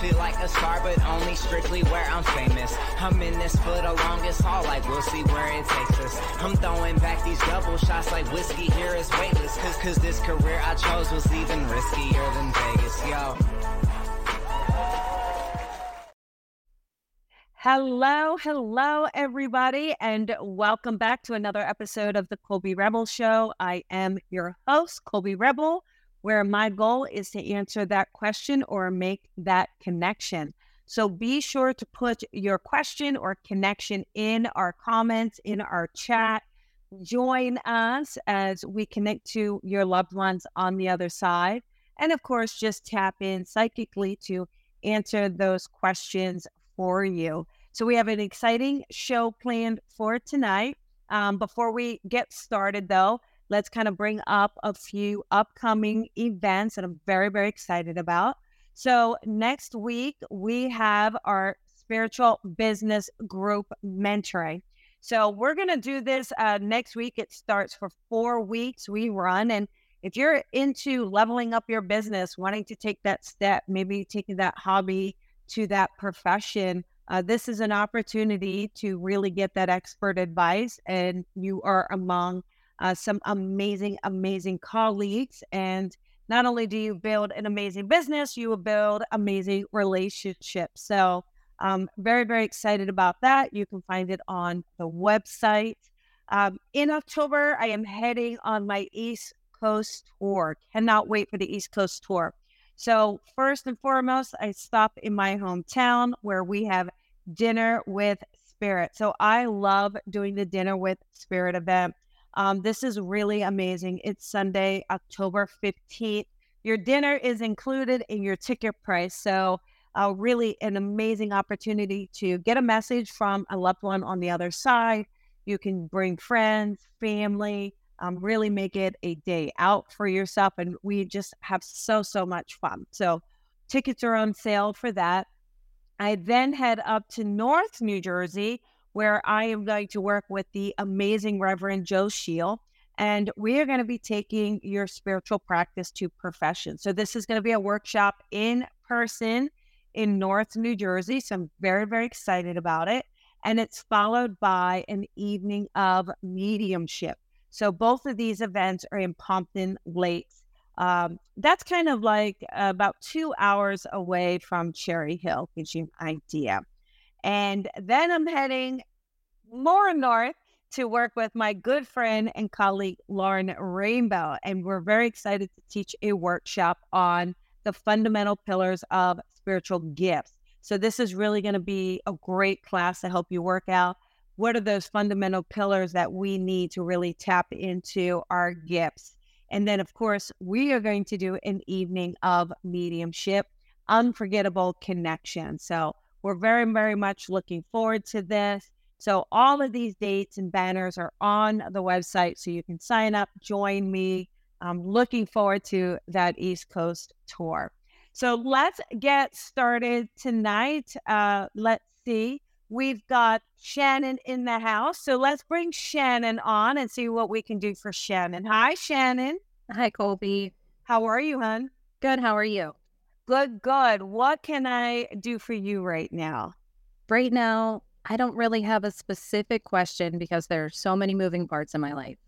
feel like a star, but only strictly where I'm famous. I'm in this for the longest haul, like we'll see where it takes us. I'm throwing back these double shots like whiskey here is weightless. Cause, cause this career I chose was even riskier than Vegas, yo. Hello, hello, everybody, and welcome back to another episode of the Colby Rebel Show. I am your host, Colby Rebel, where my goal is to answer that question or make that connection. So be sure to put your question or connection in our comments, in our chat. Join us as we connect to your loved ones on the other side. And of course, just tap in psychically to answer those questions for you. So we have an exciting show planned for tonight. Um, before we get started, though, let's kind of bring up a few upcoming events that I'm very, very excited about. So next week, we have our spiritual business group mentoring. So we're going to do this uh, next week. It starts for four weeks. We run. And if you're into leveling up your business, wanting to take that step, maybe taking that hobby to that profession, uh, this is an opportunity to really get that expert advice. And you are among uh, some amazing, amazing colleagues. And not only do you build an amazing business, you will build amazing relationships. So, um, very, very excited about that. You can find it on the website. Um, in October, I am heading on my East Coast tour. Cannot wait for the East Coast tour. So, first and foremost, I stop in my hometown where we have dinner with spirit. So, I love doing the dinner with spirit event. Um, this is really amazing. It's Sunday, October 15th. Your dinner is included in your ticket price. So, uh, really an amazing opportunity to get a message from a loved one on the other side. You can bring friends, family, um, really make it a day out for yourself. And we just have so, so much fun. So tickets are on sale for that. I then head up to North New Jersey, where I am going to work with the amazing Reverend Joe Shield. And we are going to be taking your spiritual practice to profession. So, this is going to be a workshop in person in North New Jersey. So, I'm very, very excited about it. And it's followed by an evening of mediumship. So both of these events are in Pompton Lakes. Um, that's kind of like about two hours away from Cherry Hill, gives you an idea. And then I'm heading more north to work with my good friend and colleague Lauren Rainbow. And we're very excited to teach a workshop on the fundamental pillars of spiritual gifts. So, this is really going to be a great class to help you work out what are those fundamental pillars that we need to really tap into our gifts. And then, of course, we are going to do an evening of mediumship, unforgettable connection. So, we're very, very much looking forward to this. So, all of these dates and banners are on the website. So, you can sign up, join me. I'm looking forward to that East Coast tour. So, let's get started tonight. Uh, let's see. We've got Shannon in the house. So let's bring Shannon on and see what we can do for Shannon. Hi, Shannon. Hi, Colby. How are you, hon? Good. How are you? Good, good. What can I do for you right now? Right now, I don't really have a specific question because there are so many moving parts in my life.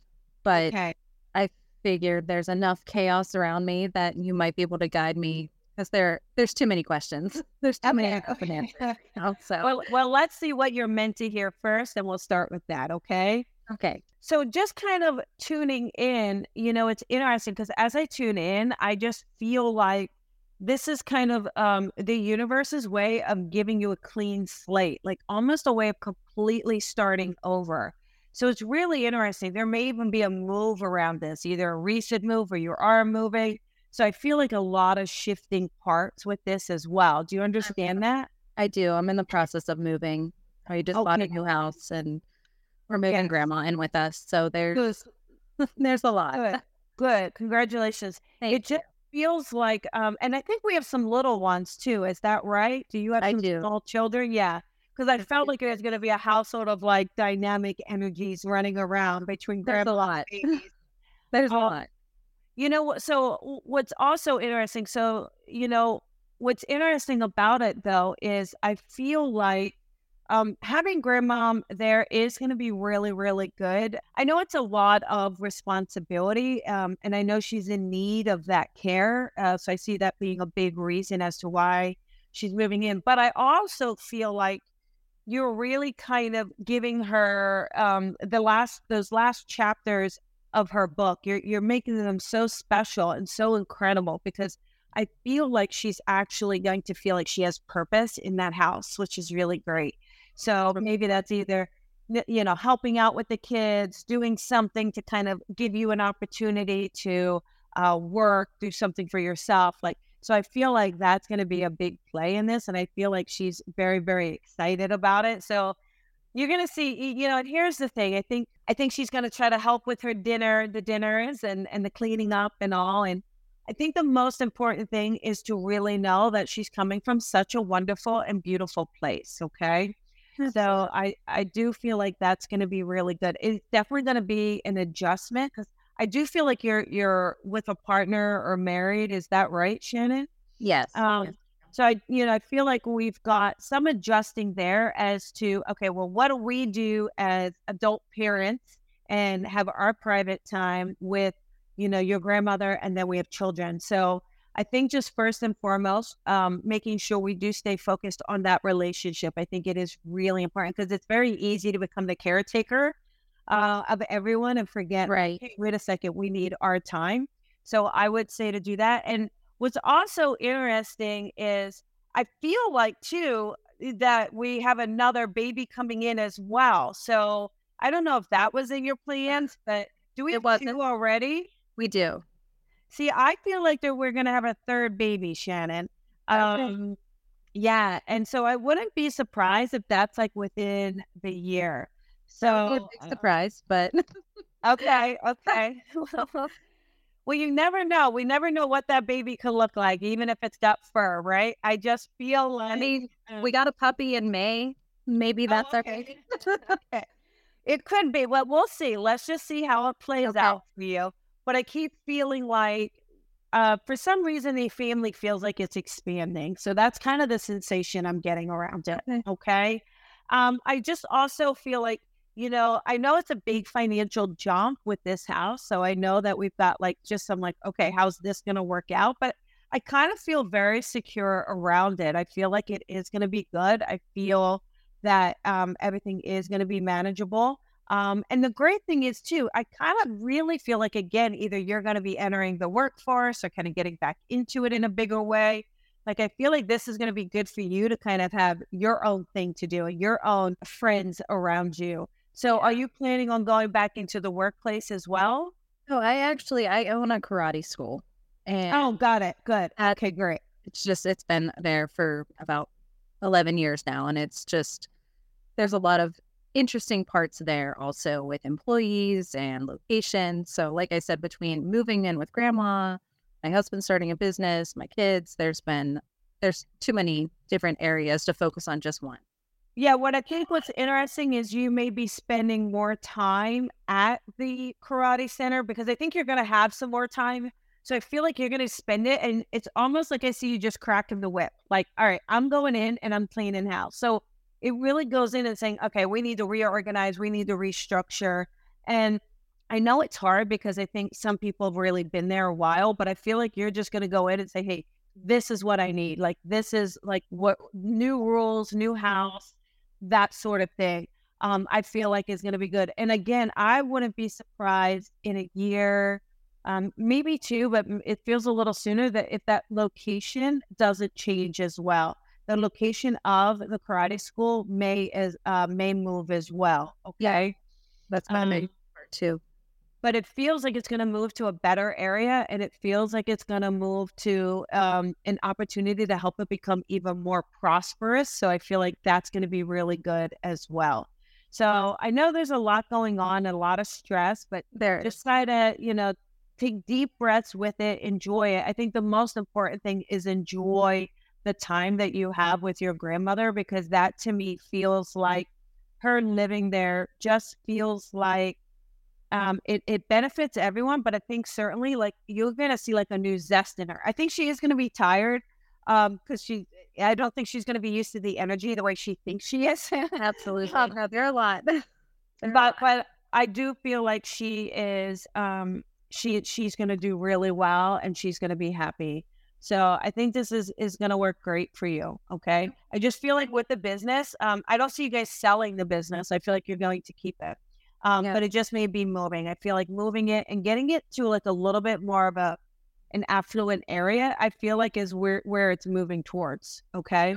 But okay. I figured there's enough chaos around me that you might be able to guide me because there there's too many questions. There's too okay. many open answers. so well, well, let's see what you're meant to hear first, and we'll start with that. Okay. Okay. So just kind of tuning in, you know, it's interesting because as I tune in, I just feel like this is kind of um, the universe's way of giving you a clean slate, like almost a way of completely starting over. So it's really interesting. There may even be a move around this, either a recent move or you are moving so I feel like a lot of shifting parts with this as well. Do you understand that? I do. I'm in the process of moving. I just okay. bought a new house and we're moving grandma in with us. So there's there's a lot. Good. Good. Congratulations. Thank it you. just feels like um and I think we have some little ones too. Is that right? Do you have I some do. small children? Yeah. Because I felt like there's going to be a household of like dynamic energies running around between there's a lot. there's a lot. You know, so what's also interesting, so, you know, what's interesting about it though is I feel like um, having grandmom there is going to be really, really good. I know it's a lot of responsibility, um, and I know she's in need of that care. Uh, so I see that being a big reason as to why she's moving in. But I also feel like you're really kind of giving her um, the last those last chapters of her book. You're you're making them so special and so incredible because I feel like she's actually going to feel like she has purpose in that house, which is really great. So maybe that's either you know helping out with the kids, doing something to kind of give you an opportunity to uh, work, do something for yourself, like. So I feel like that's going to be a big play in this, and I feel like she's very, very excited about it. So you're going to see, you know. And here's the thing: I think, I think she's going to try to help with her dinner, the dinners, and and the cleaning up and all. And I think the most important thing is to really know that she's coming from such a wonderful and beautiful place. Okay. So I I do feel like that's going to be really good. It's definitely going to be an adjustment because I do feel like you're you're with a partner or married. Is that right, Shannon? Yes. Um, yes. So I you know I feel like we've got some adjusting there as to okay, well, what do we do as adult parents and have our private time with you know your grandmother, and then we have children. So I think just first and foremost, um, making sure we do stay focused on that relationship. I think it is really important because it's very easy to become the caretaker uh, of everyone and forget, right? Hey, wait a second, we need our time. So I would say to do that. And what's also interesting is I feel like too that we have another baby coming in as well. So I don't know if that was in your plans, but do we have two already? We do. See, I feel like that we're gonna have a third baby, Shannon. Um, yeah, and so I wouldn't be surprised if that's like within the year. So uh surprise, but okay, okay. well, you never know. We never know what that baby could look like, even if it's got fur, right? I just feel like I mean, uh, we got a puppy in May. Maybe oh, that's oh, okay. our baby. okay. It could be. Well, we'll see. Let's just see how it plays okay. out for you but I keep feeling like uh, for some reason the family feels like it's expanding. So that's kind of the sensation I'm getting around it. Okay. Um, I just also feel like, you know, I know it's a big financial jump with this house. So I know that we've got like just some like, okay, how's this going to work out? But I kind of feel very secure around it. I feel like it is going to be good. I feel that um, everything is going to be manageable. Um, and the great thing is, too, I kind of really feel like, again, either you're going to be entering the workforce or kind of getting back into it in a bigger way. Like, I feel like this is going to be good for you to kind of have your own thing to do, and your own friends around you. So, are you planning on going back into the workplace as well? Oh, I actually I own a karate school. And oh, got it. Good. Okay, great. It's just it's been there for about 11 years now and it's just there's a lot of interesting parts there also with employees and location. So, like I said, between moving in with grandma, my husband starting a business, my kids, there's been there's too many different areas to focus on just one. Yeah, what I think what's interesting is you may be spending more time at the karate center because I think you're going to have some more time. So I feel like you're going to spend it, and it's almost like I see you just cracking the whip. Like, all right, I'm going in and I'm cleaning house. So it really goes in and saying, okay, we need to reorganize, we need to restructure. And I know it's hard because I think some people have really been there a while, but I feel like you're just going to go in and say, hey, this is what I need. Like, this is like what new rules, new house, that sort of thing. Um, I feel like is going to be good. And again, I wouldn't be surprised in a year, um, maybe two, but it feels a little sooner that if that location doesn't change as well the location of the karate school may is uh, may move as well. Okay, that's my um, main part too. But it feels like it's going to move to a better area, and it feels like it's going to move to um, an opportunity to help it become even more prosperous. So I feel like that's going to be really good as well. So I know there's a lot going on, a lot of stress, but there just try to you know take deep breaths with it, enjoy it. I think the most important thing is enjoy the time that you have with your grandmother because that to me feels like her living there just feels like um, it, it benefits everyone, but I think certainly like you're gonna see like a new zest in her. I think she is gonna be tired Um, because she, I don't think she's going to be used to the energy the way she thinks she is. Absolutely. um, no, there are a lot. but but I do feel like she is um she she's going to do really well and she's going to be happy. So I think this is is going to work great for you. Okay. I just feel like with the business, um, I don't see you guys selling the business. I feel like you're going to keep it. Um, yeah. but it just may be moving. I feel like moving it and getting it to like a little bit more of a an affluent area. I feel like is where where it's moving towards. Okay.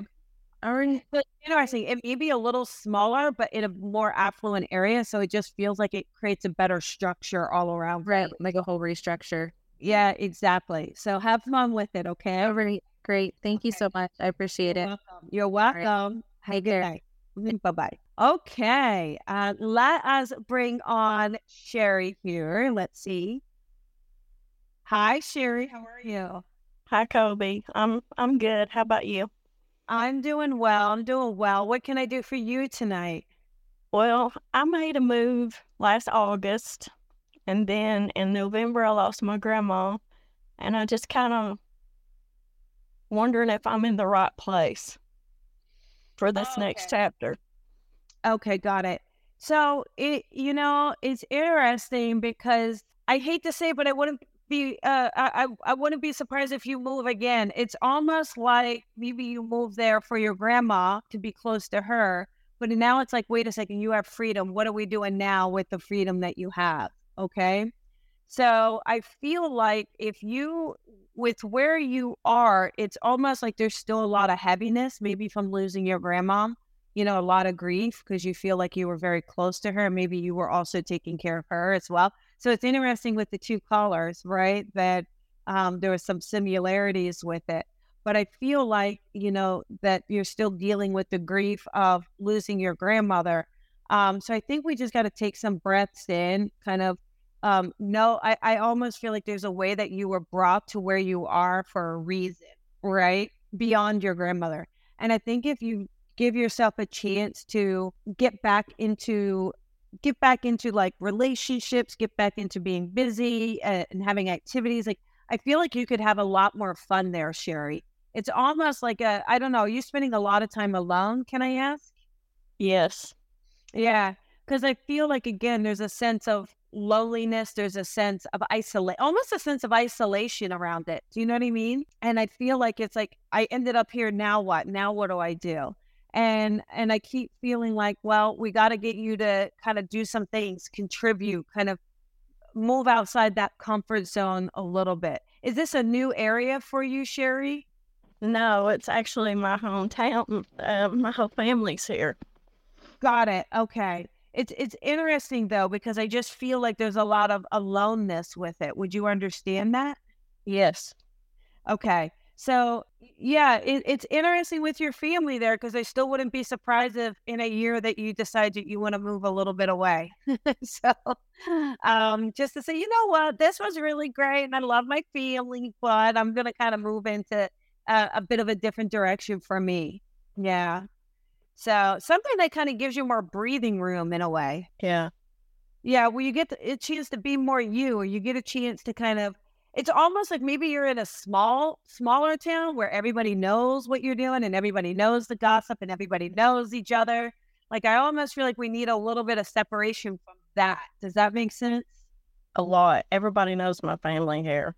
All right. But interesting. It may be a little smaller, but in a more affluent area. So it just feels like it creates a better structure all around. Right. Like a whole restructure. Yeah, exactly. So have fun with it, okay? All right. Great. Thank you so much. I appreciate You're it. Welcome. You're welcome. Right. Have a good night. Mm-hmm. Bye bye. Okay. Uh, let us bring on Sherry here. Let's see. Hi, Sherry. How are you? Hi, Colby. I'm I'm good. How about you? I'm doing well. I'm doing well. What can I do for you tonight? Well, I made a move last August, and then in November I lost my grandma, and I just kind of wondering if I'm in the right place for this oh, next chapter. Okay, got it. So it you know, it's interesting because I hate to say, but I wouldn't be uh I I wouldn't be surprised if you move again. It's almost like maybe you move there for your grandma to be close to her, but now it's like, wait a second, you have freedom. What are we doing now with the freedom that you have? Okay. So I feel like if you with where you are, it's almost like there's still a lot of heaviness, maybe from losing your grandma, you know, a lot of grief because you feel like you were very close to her. Maybe you were also taking care of her as well. So it's interesting with the two colors, right? That um, there were some similarities with it. But I feel like, you know, that you're still dealing with the grief of losing your grandmother. Um, so I think we just got to take some breaths in, kind of um, no, I, I almost feel like there's a way that you were brought to where you are for a reason, right? Beyond your grandmother. And I think if you give yourself a chance to get back into get back into like relationships, get back into being busy and, and having activities. Like I feel like you could have a lot more fun there, Sherry. It's almost like a I don't know, are you spending a lot of time alone, can I ask? Yes. Yeah. Cause I feel like again, there's a sense of loneliness, there's a sense of isolate almost a sense of isolation around it. Do you know what I mean? And I feel like it's like I ended up here, now what? Now what do I do? and and i keep feeling like well we got to get you to kind of do some things contribute kind of move outside that comfort zone a little bit is this a new area for you sherry no it's actually my hometown uh, my whole family's here got it okay it's it's interesting though because i just feel like there's a lot of aloneness with it would you understand that yes okay so yeah, it, it's interesting with your family there because I still wouldn't be surprised if in a year that you decide that you want to move a little bit away. so um, just to say, you know what, this was really great and I love my family, but I'm going to kind of move into a, a bit of a different direction for me. Yeah. So something that kind of gives you more breathing room in a way. Yeah. Yeah, well, you get a chance to be more you, or you get a chance to kind of it's almost like maybe you're in a small smaller town where everybody knows what you're doing and everybody knows the gossip and everybody knows each other. Like i almost feel like we need a little bit of separation from that. Does that make sense? A lot. Everybody knows my family here.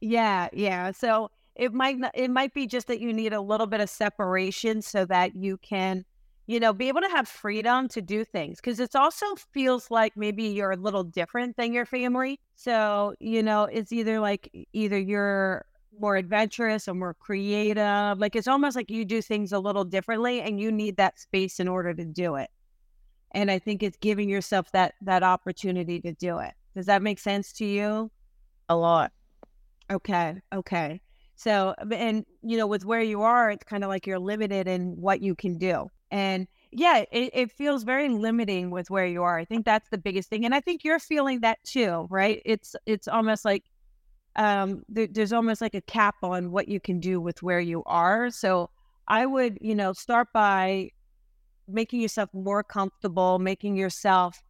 Yeah yeah. So it might not, it might be just that you need a little bit of separation so that you can you know, be able to have freedom to do things because it also feels like maybe you're a little different than your family. So, you know, it's either like either you're more adventurous or more creative. Like it's almost like you do things a little differently and you need that space in order to do it. And I think it's giving yourself that that opportunity to do it. Does that make sense to you? A lot. Okay. Okay. So, um, and you know, with where you are, it's kind of like you're limited in what you can do. And yeah, it, it feels very limiting with where you are. I think that's the biggest thing. And I think you're feeling that too, right? It's it's almost like um there, there's almost like a cap on what you can do with where you are. So I would, you know, start by making yourself more comfortable, making yourself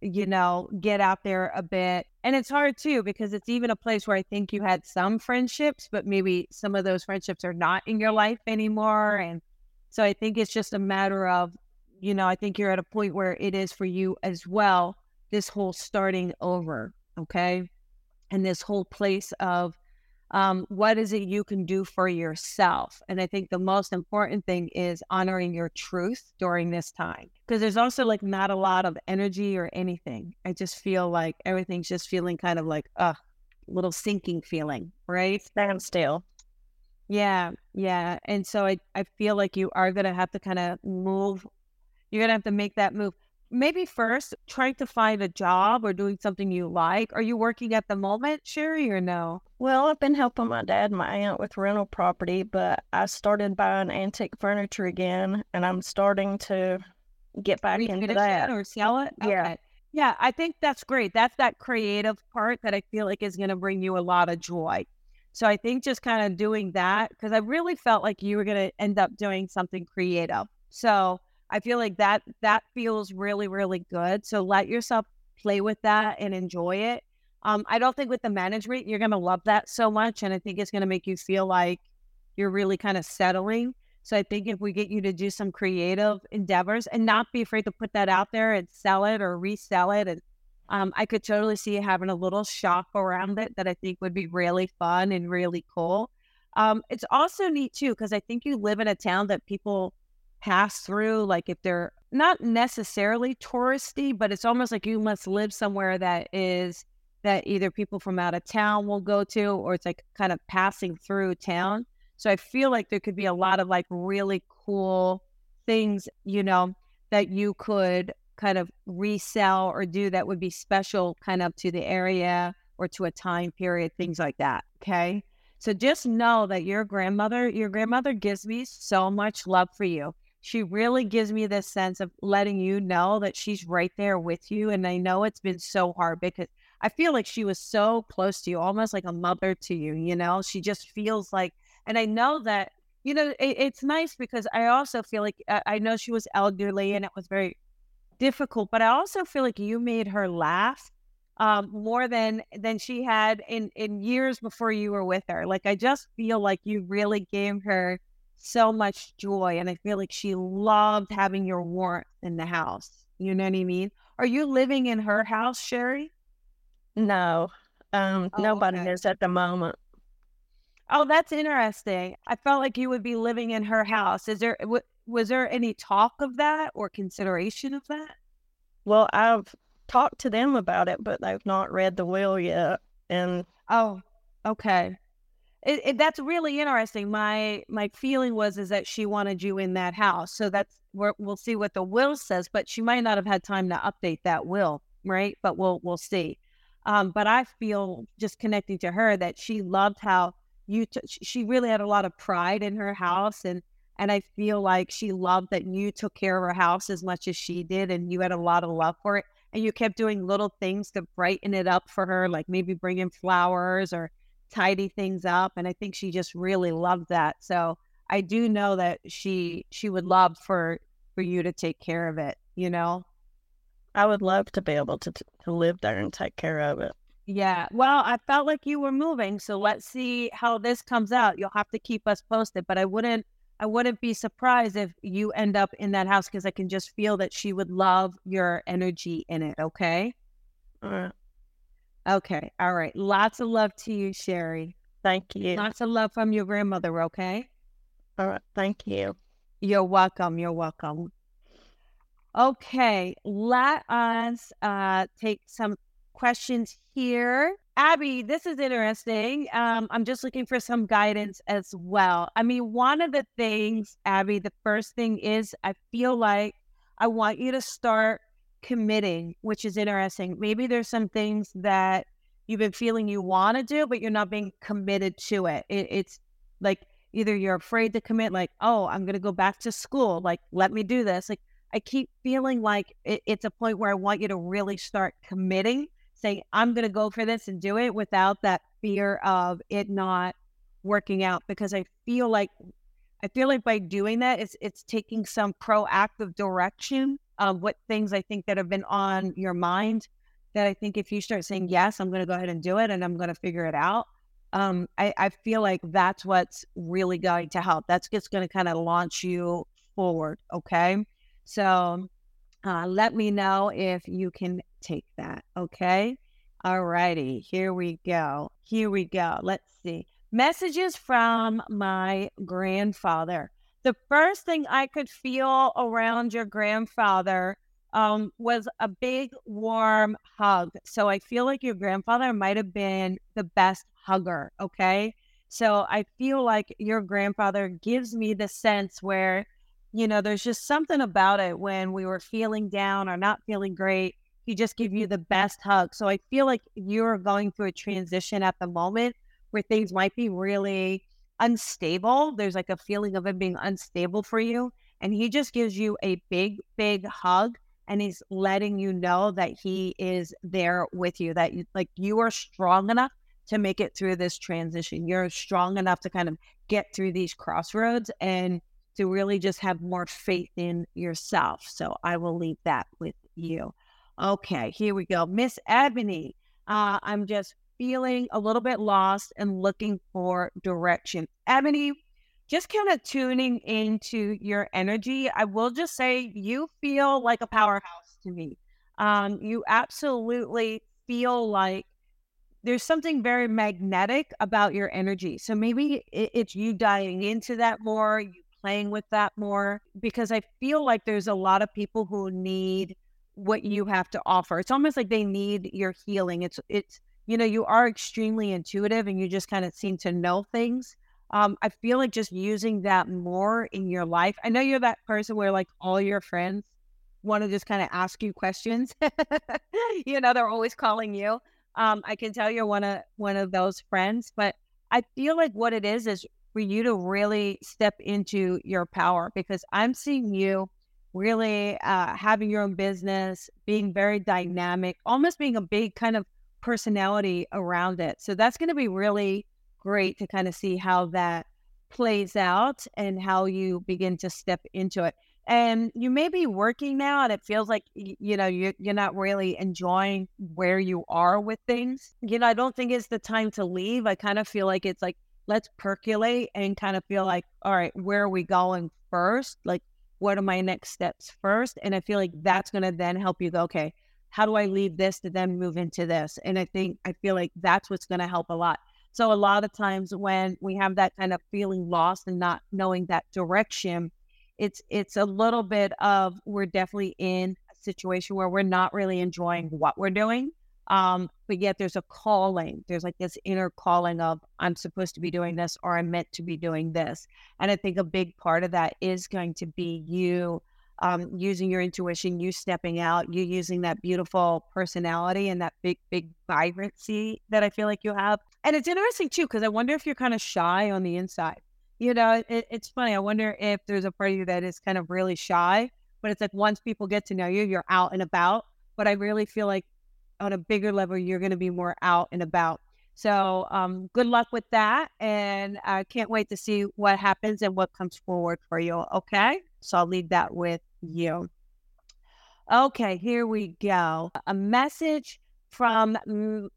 you know, get out there a bit. And it's hard too because it's even a place where I think you had some friendships, but maybe some of those friendships are not in your life anymore. And so I think it's just a matter of, you know, I think you're at a point where it is for you as well, this whole starting over. Okay. And this whole place of, um, what is it you can do for yourself? And I think the most important thing is honoring your truth during this time because there's also like not a lot of energy or anything. I just feel like everything's just feeling kind of like a little sinking feeling, right? Stand still. Yeah, yeah. And so I, I feel like you are going to have to kind of move. You're going to have to make that move maybe first trying to find a job or doing something you like. Are you working at the moment, Sherry, or no? Well, I've been helping my dad and my aunt with rental property, but I started buying antique furniture again, and I'm starting to get back into that or sell it. Yeah. Yeah, I think that's great. That's that creative part that I feel like is going to bring you a lot of joy. So I think just kind of doing that because I really felt like you were going to end up doing something creative. So I feel like that that feels really really good. So let yourself play with that and enjoy it. Um, I don't think with the management you're gonna love that so much, and I think it's gonna make you feel like you're really kind of settling. So I think if we get you to do some creative endeavors and not be afraid to put that out there and sell it or resell it, and um, I could totally see having a little shop around it that I think would be really fun and really cool. Um, it's also neat too because I think you live in a town that people pass through, like if they're not necessarily touristy, but it's almost like you must live somewhere that is that either people from out of town will go to or it's like kind of passing through town. So I feel like there could be a lot of like really cool things, you know, that you could kind of resell or do that would be special kind of to the area or to a time period, things like that. Okay. So just know that your grandmother, your grandmother gives me so much love for you she really gives me this sense of letting you know that she's right there with you. And I know it's been so hard because I feel like she was so close to you, almost like a mother to you, you know? She just feels like, and I know that, you know, it, it's nice because I also feel like I, I know she was elderly and it was very difficult, but I also feel like you made her laugh um, more than than she had in in years before you were with her. Like I just feel like you really gave her so much joy. And I feel like she loved having your warmth in the house. You know what I mean? Are you living in her house, Sherry? No, um, oh, nobody okay. is at the moment. Oh, that's interesting. I felt like you would be living in her house. Is there w- was there any talk of that or consideration of that? Well, I've talked to them about it, but they've not read the will yet. And oh, okay. It, it, that's really interesting. My my feeling was is that she wanted you in that house. So that's we will see what the will says, but she might not have had time to update that will, right? But we'll we'll see. Um, but I feel just connecting to her that she loved how you. T- she really had a lot of pride in her house, and and I feel like she loved that you took care of her house as much as she did, and you had a lot of love for it, and you kept doing little things to brighten it up for her, like maybe bringing flowers or tidy things up and i think she just really loved that so i do know that she she would love for for you to take care of it you know? I would love to be able to to live there and take care of it. Yeah well i felt like you were moving so let's see how this comes out you'll have to keep us posted but i wouldn't i wouldn't be surprised if you end up in that house because i can just feel that she would love your energy in it okay all right Okay. All right. Lots of love to you, Sherry. Thank you. Lots of love from your grandmother, okay? All right. Thank you. You're welcome. You're welcome. Okay. Let us uh, take some questions here. Abby, this is interesting. Um, I'm just looking for some guidance as well. I mean, one of the things, Abby, the first thing is I feel like I want you to start committing, which is interesting. Maybe there's some things that you've been feeling you want to do, but you're not being committed to it. it. It's like either you're afraid to commit, like, oh, I'm going to go back to school. Like, let me do this. Like, I keep feeling like it, it's a point where I want you to really start committing, saying, I'm going to go for this and do it without that fear of it not working out. Because I feel like, I feel like by doing that, it's it's taking some proactive direction um, what things I think that have been on your mind that I think if you start saying, yes, I'm going to go ahead and do it and I'm going to figure it out, um, I, I feel like that's what's really going to help. That's just going to kind of launch you forward. Okay. So uh, let me know if you can take that. Okay. All righty. Here we go. Here we go. Let's see. Messages from my grandfather. The first thing I could feel around your grandfather um, was a big warm hug. So I feel like your grandfather might have been the best hugger. Okay. So I feel like your grandfather gives me the sense where, you know, there's just something about it when we were feeling down or not feeling great. He just give you mm-hmm. the best hug. So I feel like you're going through a transition at the moment where things might be really unstable. There's like a feeling of it being unstable for you. And he just gives you a big, big hug and he's letting you know that he is there with you that you, like you are strong enough to make it through this transition you're strong enough to kind of get through these crossroads and to really just have more faith in yourself so i will leave that with you okay here we go miss ebony uh, i'm just feeling a little bit lost and looking for direction ebony just kind of tuning into your energy, I will just say you feel like a powerhouse to me. Um, you absolutely feel like there's something very magnetic about your energy. So maybe it's you diving into that more, you playing with that more, because I feel like there's a lot of people who need what you have to offer. It's almost like they need your healing. It's it's you know you are extremely intuitive and you just kind of seem to know things um, I feel like just using that more in your life. I know you're that person where like all your friends want to just kind of ask you questions. you know, they're always calling you. Um, I can tell you're one of one of those friends, but I feel like what it is is for you to really step into your power because I'm seeing you really uh, having your own business, being very dynamic, almost being a big kind of personality around it. So that's going to be really great to kind of see how that plays out and how you begin to step into it. And you may be working now and it feels like, you know, you're, you're not really enjoying where you are with things. You know, I don't think it's the time to leave. I kind of feel like it's like, let's percolate and kind of feel like, all right, where are we going first? Like, what are my next steps first? And I feel like that's going to then help you go, okay, how do I leave this to then move into this? And I think, I feel like that's what's going to help a lot. So a lot of times when we have that kind of feeling lost and not knowing that direction, it's it's a little bit of we're definitely in a situation where we're not really enjoying what we're doing. Um, but yet there's a calling. There's like this inner calling of I'm supposed to be doing this or I'm meant to be doing this. And I think a big part of that is going to be you um, using your intuition, you stepping out, you using that beautiful personality and that big, big vibrancy that I feel like you have. And it's interesting too, because I wonder if you're kind of shy on the inside. You know, it, it's funny. I wonder if there's a part of you that is kind of really shy, but it's like once people get to know you, you're out and about. But I really feel like on a bigger level, you're going to be more out and about. So, um, good luck with that. And I can't wait to see what happens and what comes forward for you. Okay. So I'll leave that with you. Okay, here we go. A message from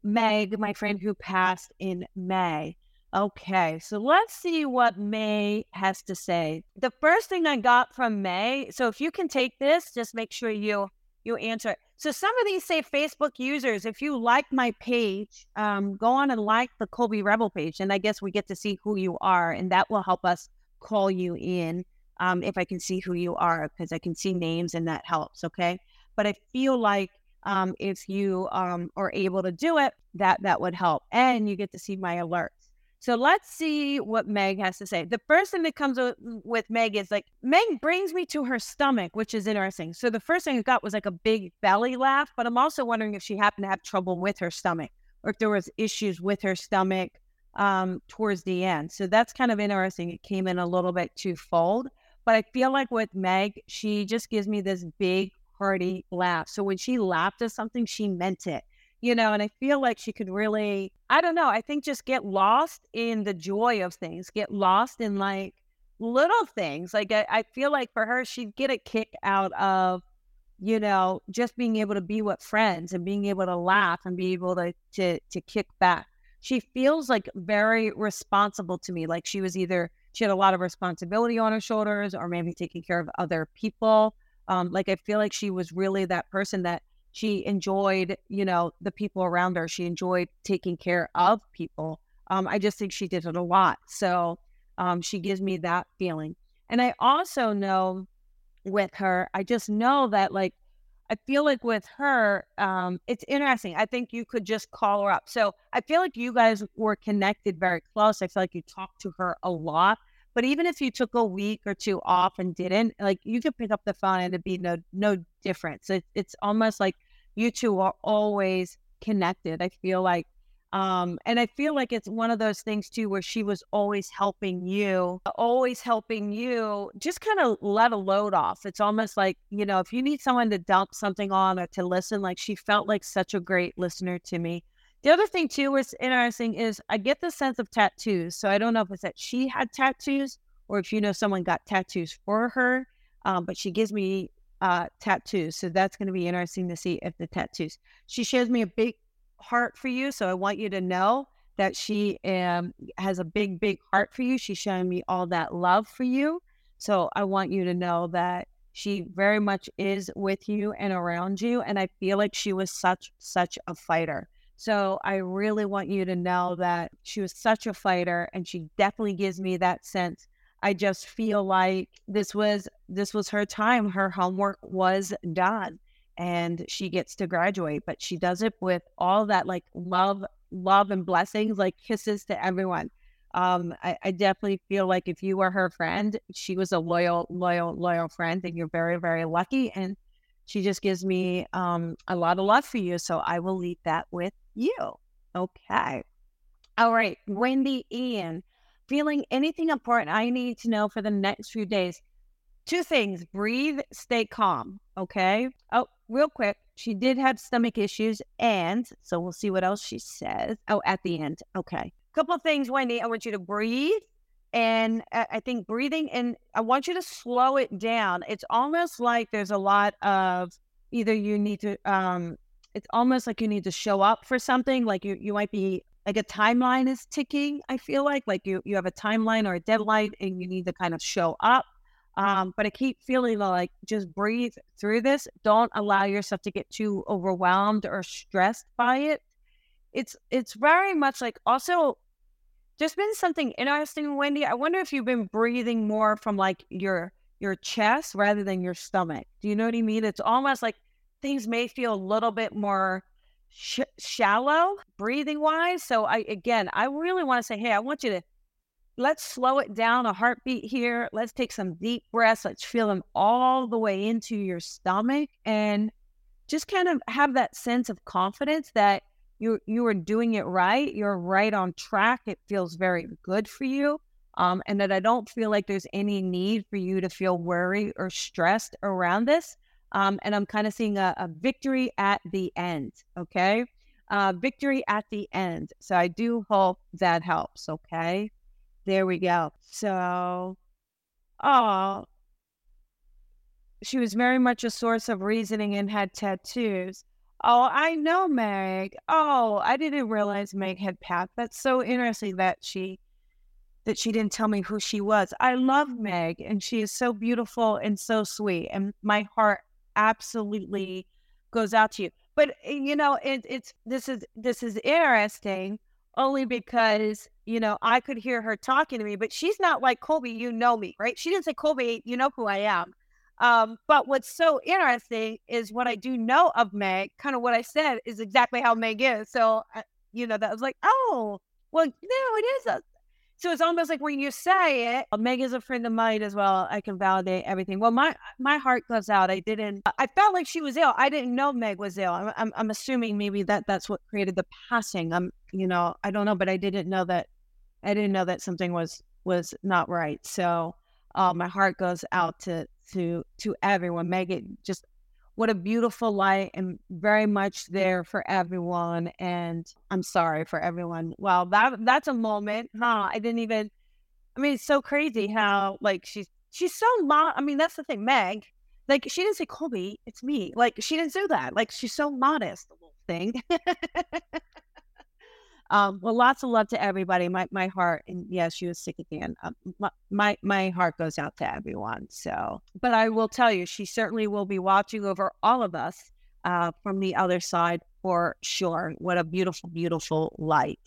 Meg, my friend who passed in May. Okay, so let's see what May has to say. The first thing I got from May, so if you can take this, just make sure you you answer. So some of these say Facebook users. If you like my page, um, go on and like the Colby Rebel page, and I guess we get to see who you are, and that will help us call you in um, if I can see who you are, because I can see names and that helps. Okay. But I feel like um, if you um, are able to do it, that that would help. And you get to see my alerts. So let's see what Meg has to say. The first thing that comes with Meg is like, Meg brings me to her stomach, which is interesting. So the first thing I got was like a big belly laugh, but I'm also wondering if she happened to have trouble with her stomach or if there was issues with her stomach um, towards the end. So that's kind of interesting. It came in a little bit twofold. But I feel like with Meg, she just gives me this big, hearty laugh. So when she laughed at something, she meant it, you know, and I feel like she could really, I don't know, I think just get lost in the joy of things, get lost in like little things. Like I, I feel like for her, she'd get a kick out of you know, just being able to be with friends and being able to laugh and be able to to to kick back. She feels like very responsible to me. Like she was either she had a lot of responsibility on her shoulders or maybe taking care of other people. Um, like I feel like she was really that person that she enjoyed, you know, the people around her. She enjoyed taking care of people. Um, I just think she did it a lot. So um, she gives me that feeling. And I also know with her, I just know that like I feel like with her, um, it's interesting. I think you could just call her up. So I feel like you guys were connected very close. I feel like you talked to her a lot. But even if you took a week or two off and didn't, like you could pick up the phone and it'd be no no difference. It, it's almost like you two are always connected. I feel like um, and I feel like it's one of those things too where she was always helping you, always helping you just kind of let a load off. It's almost like, you know, if you need someone to dump something on or to listen, like she felt like such a great listener to me. The other thing too was interesting is I get the sense of tattoos. So I don't know if it's that she had tattoos or if you know someone got tattoos for her, um, but she gives me uh, tattoos. So that's going to be interesting to see if the tattoos. She shows me a big heart for you. So I want you to know that she um, has a big, big heart for you. She's showing me all that love for you. So I want you to know that she very much is with you and around you. And I feel like she was such, such a fighter. So I really want you to know that she was such a fighter and she definitely gives me that sense. I just feel like this was this was her time. Her homework was done and she gets to graduate but she does it with all that like love love and blessings like kisses to everyone um I, I, definitely feel like if you were her friend she was a loyal loyal loyal friend and you're very very lucky and she just gives me um a lot of love for you so i will leave that with you okay all right wendy ian feeling anything important i need to know for the next few days. Two things breathe stay calm okay? Oh real quick she did have stomach issues and so we'll see what else she says. Oh at the end okay. A couple of things wendy i want you to breathe and i think breathing and i want you to slow it down. It's almost like there's a lot of either you need to um it's almost like you need to show up for something like you you might be like a timeline is ticking i feel like like you you have a timeline or a deadline and you need to kind of show up um, but I keep feeling like just breathe through this. Don't allow yourself to get too overwhelmed or stressed by it. It's it's very much like also there's been something interesting, Wendy. I wonder if you've been breathing more from like your your chest rather than your stomach. Do you know what I mean? It's almost like things may feel a little bit more sh- shallow breathing wise. So I again, I really want to say, hey, I want you to let's slow it down a heartbeat here. Let's take some deep breaths. Let's feel them all the way into your stomach and just kind of have that sense of confidence that you you are doing it right. You're right on track. It feels very good for you. Um, and that I don't feel like there's any need for you to feel worried or stressed around this. Um, and I'm kind of seeing a, a, victory at the end. Okay. Uh, victory at the end. So I do hope that helps. Okay. There we go. So, oh, she was very much a source of reasoning and had tattoos. Oh, I know Meg. Oh, I didn't realize Meg had Pat. That's so interesting that she that she didn't tell me who she was. I love Meg and she is so beautiful and so sweet and my heart absolutely goes out to you. But eh, you know, it, it's this is this is interesting only because you know I could hear her talking to me, but she's not like Colby. You know me, right? She didn't say Colby. You know who I am. Um, but what's so interesting is what I do know of Meg. Kind of what I said is exactly how Meg is. So you know that was like, oh, well, no, it is a so it's almost like when you say it, Meg is a friend of mine as well. I can validate everything. Well, my my heart goes out. I didn't. I felt like she was ill. I didn't know Meg was ill. I'm I'm, I'm assuming maybe that that's what created the passing. I'm you know I don't know, but I didn't know that. I didn't know that something was was not right. So uh, my heart goes out to to to everyone. Meg, just what a beautiful light and very much there for everyone. And I'm sorry for everyone. Well, that that's a moment, huh? I didn't even. I mean, it's so crazy how like she's she's so mom. I mean, that's the thing, Meg. like she didn't say Colby, it's me. Like she didn't do that. Like she's so modest, the whole thing. um, well, lots of love to everybody. My my heart, and yeah, she was sick again. Um, my, my my heart goes out to everyone. So, but I will tell you, she certainly will be watching over all of us uh, from the other side for sure. What a beautiful, beautiful light.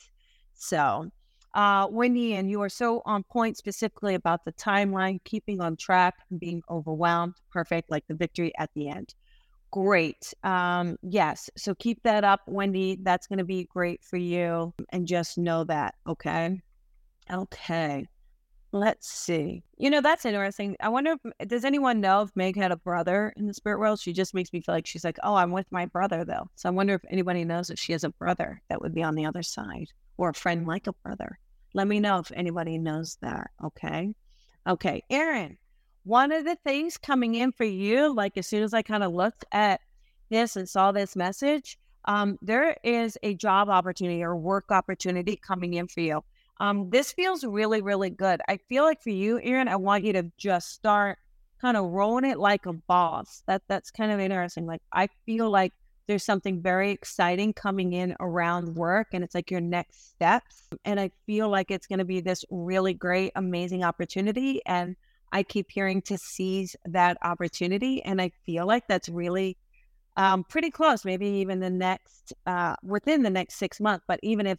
So, uh, Wendy, and you are so on point specifically about the timeline, keeping on track and being overwhelmed. Perfect, like the victory at the end. Great. Um, yes. So keep that up, Wendy. That's going to be great for you. And just know that. Okay. Okay. Let's see. You know, that's interesting. I wonder if, does anyone know if Meg had a brother in the spirit world? She just makes me feel like she's like, oh, I'm with my brother, though. So I wonder if anybody knows if she has a brother that would be on the other side or a friend like a brother. Let me know if anybody knows that. Okay. Okay. Aaron, one of the things coming in for you, like as soon as I kind of looked at this and saw this message, um, there is a job opportunity or work opportunity coming in for you. Um, this feels really, really good. I feel like for you, Aaron, I want you to just start kind of rolling it like a boss. That that's kind of interesting. Like I feel like there's something very exciting coming in around work and it's like your next steps and i feel like it's going to be this really great amazing opportunity and i keep hearing to seize that opportunity and i feel like that's really um, pretty close maybe even the next uh, within the next six months but even if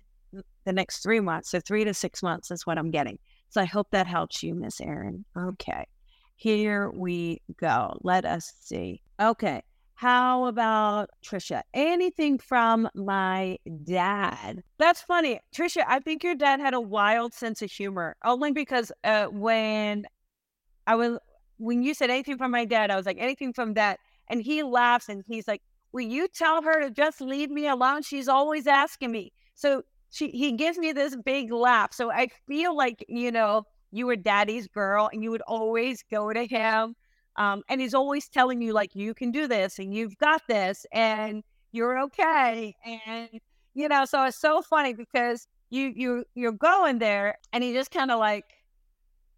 the next three months so three to six months is what i'm getting so i hope that helps you miss Erin. okay here we go let us see okay how about Trisha? Anything from my dad? That's funny. Trisha, I think your dad had a wild sense of humor. Only because uh, when I was when you said anything from my dad, I was like, anything from that. And he laughs and he's like, Will you tell her to just leave me alone? She's always asking me. So she he gives me this big laugh. So I feel like, you know, you were daddy's girl and you would always go to him um, and he's always telling you, like, you can do this and you've got this and you're okay. And, you know, so it's so funny because you, you, you're going there and he just kind of like,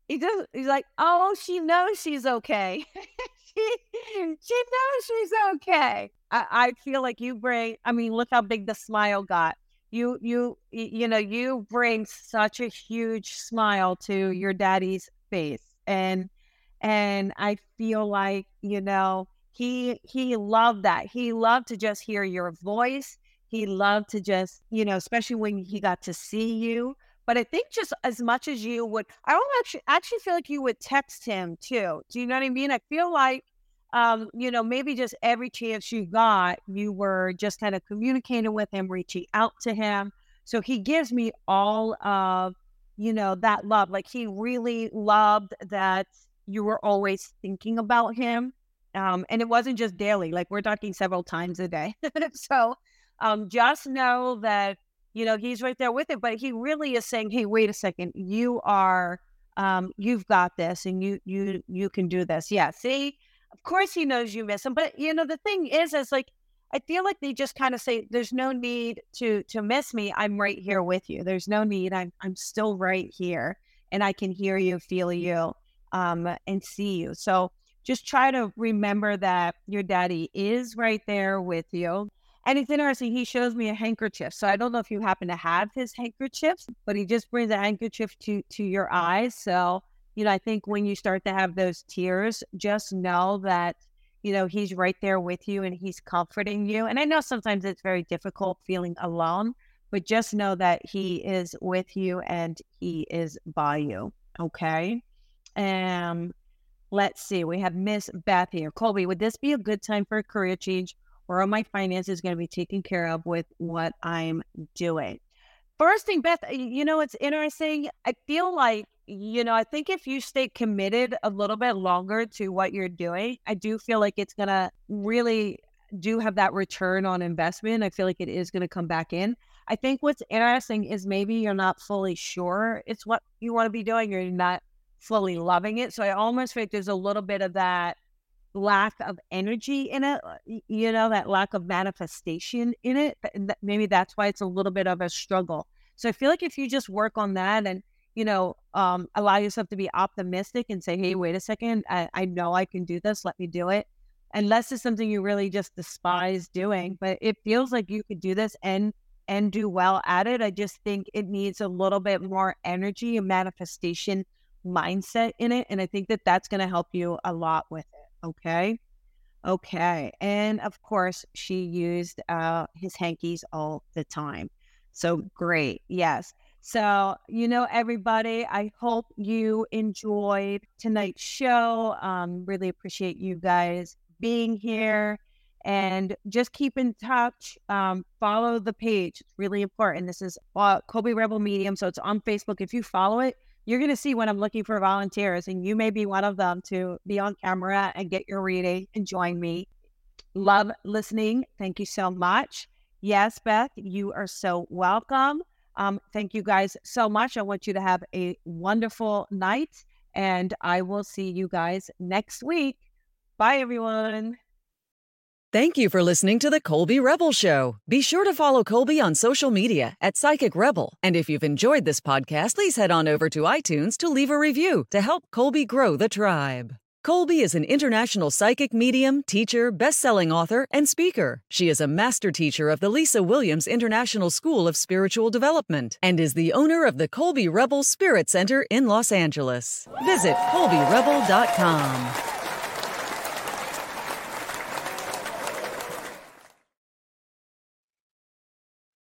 he just, he's like, oh, she knows she's okay. she, she knows she's okay. I, I feel like you bring, I mean, look how big the smile got you you you know you bring such a huge smile to your daddy's face and and I feel like, you know, he he loved that. He loved to just hear your voice. He loved to just, you know, especially when he got to see you. But I think just as much as you would, I don't actually actually feel like you would text him too. Do you know what I mean? I feel like um, you know, maybe just every chance you got, you were just kind of communicating with him, reaching out to him. So he gives me all of, you know, that love. Like he really loved that you were always thinking about him. Um, and it wasn't just daily, like we're talking several times a day. so um, just know that, you know, he's right there with it, but he really is saying, Hey, wait a second, you are, um, you've got this and you, you, you can do this. Yeah. See, of course he knows you miss him, but you know, the thing is, is like, I feel like they just kind of say, there's no need to, to miss me. I'm right here with you. There's no need. I'm, I'm still right here and I can hear you, feel you um, and see you. So just try to remember that your daddy is right there with you. And it's interesting, he shows me a handkerchief. So I don't know if you happen to have his handkerchief, but he just brings a handkerchief to to your eyes. So, you know, I think when you start to have those tears, just know that, you know, he's right there with you and he's comforting you. And I know sometimes it's very difficult feeling alone, but just know that he is with you and he is by you. Okay. Um, let's see. We have Miss Beth here. Colby, would this be a good time for a career change, or are my finances going to be taken care of with what I'm doing? First thing, Beth, you know, it's interesting. I feel like, you know, I think if you stay committed a little bit longer to what you're doing, I do feel like it's going to really do have that return on investment. I feel like it is going to come back in. I think what's interesting is maybe you're not fully sure it's what you want to be doing. You're not fully loving it. So I almost like there's a little bit of that lack of energy in it, uh, you know, that lack of manifestation in it. Maybe that's why it's a little bit of a struggle. So I feel like if you just work on that and, you know, um, allow yourself to be optimistic and say, hey, wait a second, I, I know I can do this. Let me do it. unless it's something you really just despise doing. But it feels like you could do this and and do well at it. I just think it needs a little bit more energy and manifestation mindset in it. And I think that that's going to help you a lot with it. Okay. Okay. And of course, she used uh, his hankies all the time. So great. Yes. So, you know, everybody, I hope you enjoyed tonight's show. Um, really appreciate you guys being here and just keep in touch. Um, follow the page. It's really important. This is uh, Colby Rebel Medium. So it's on Facebook. If you follow it, you're going to see when I'm looking for volunteers, and you may be one of them to be on camera and get your reading and join me. Love listening. Thank you so much. Yes, Beth, you are so welcome. Um, thank you guys so much. I want you to have a wonderful night, and I will see you guys next week. Bye, everyone. Thank you for listening to the Colby Rebel Show. Be sure to follow Colby on social media at Psychic Rebel. And if you've enjoyed this podcast, please head on over to iTunes to leave a review to help Colby grow the tribe. Colby is an international psychic medium, teacher, best-selling author, and speaker. She is a master teacher of the Lisa Williams International School of Spiritual Development and is the owner of the Colby Rebel Spirit Center in Los Angeles. Visit colbyrebel.com.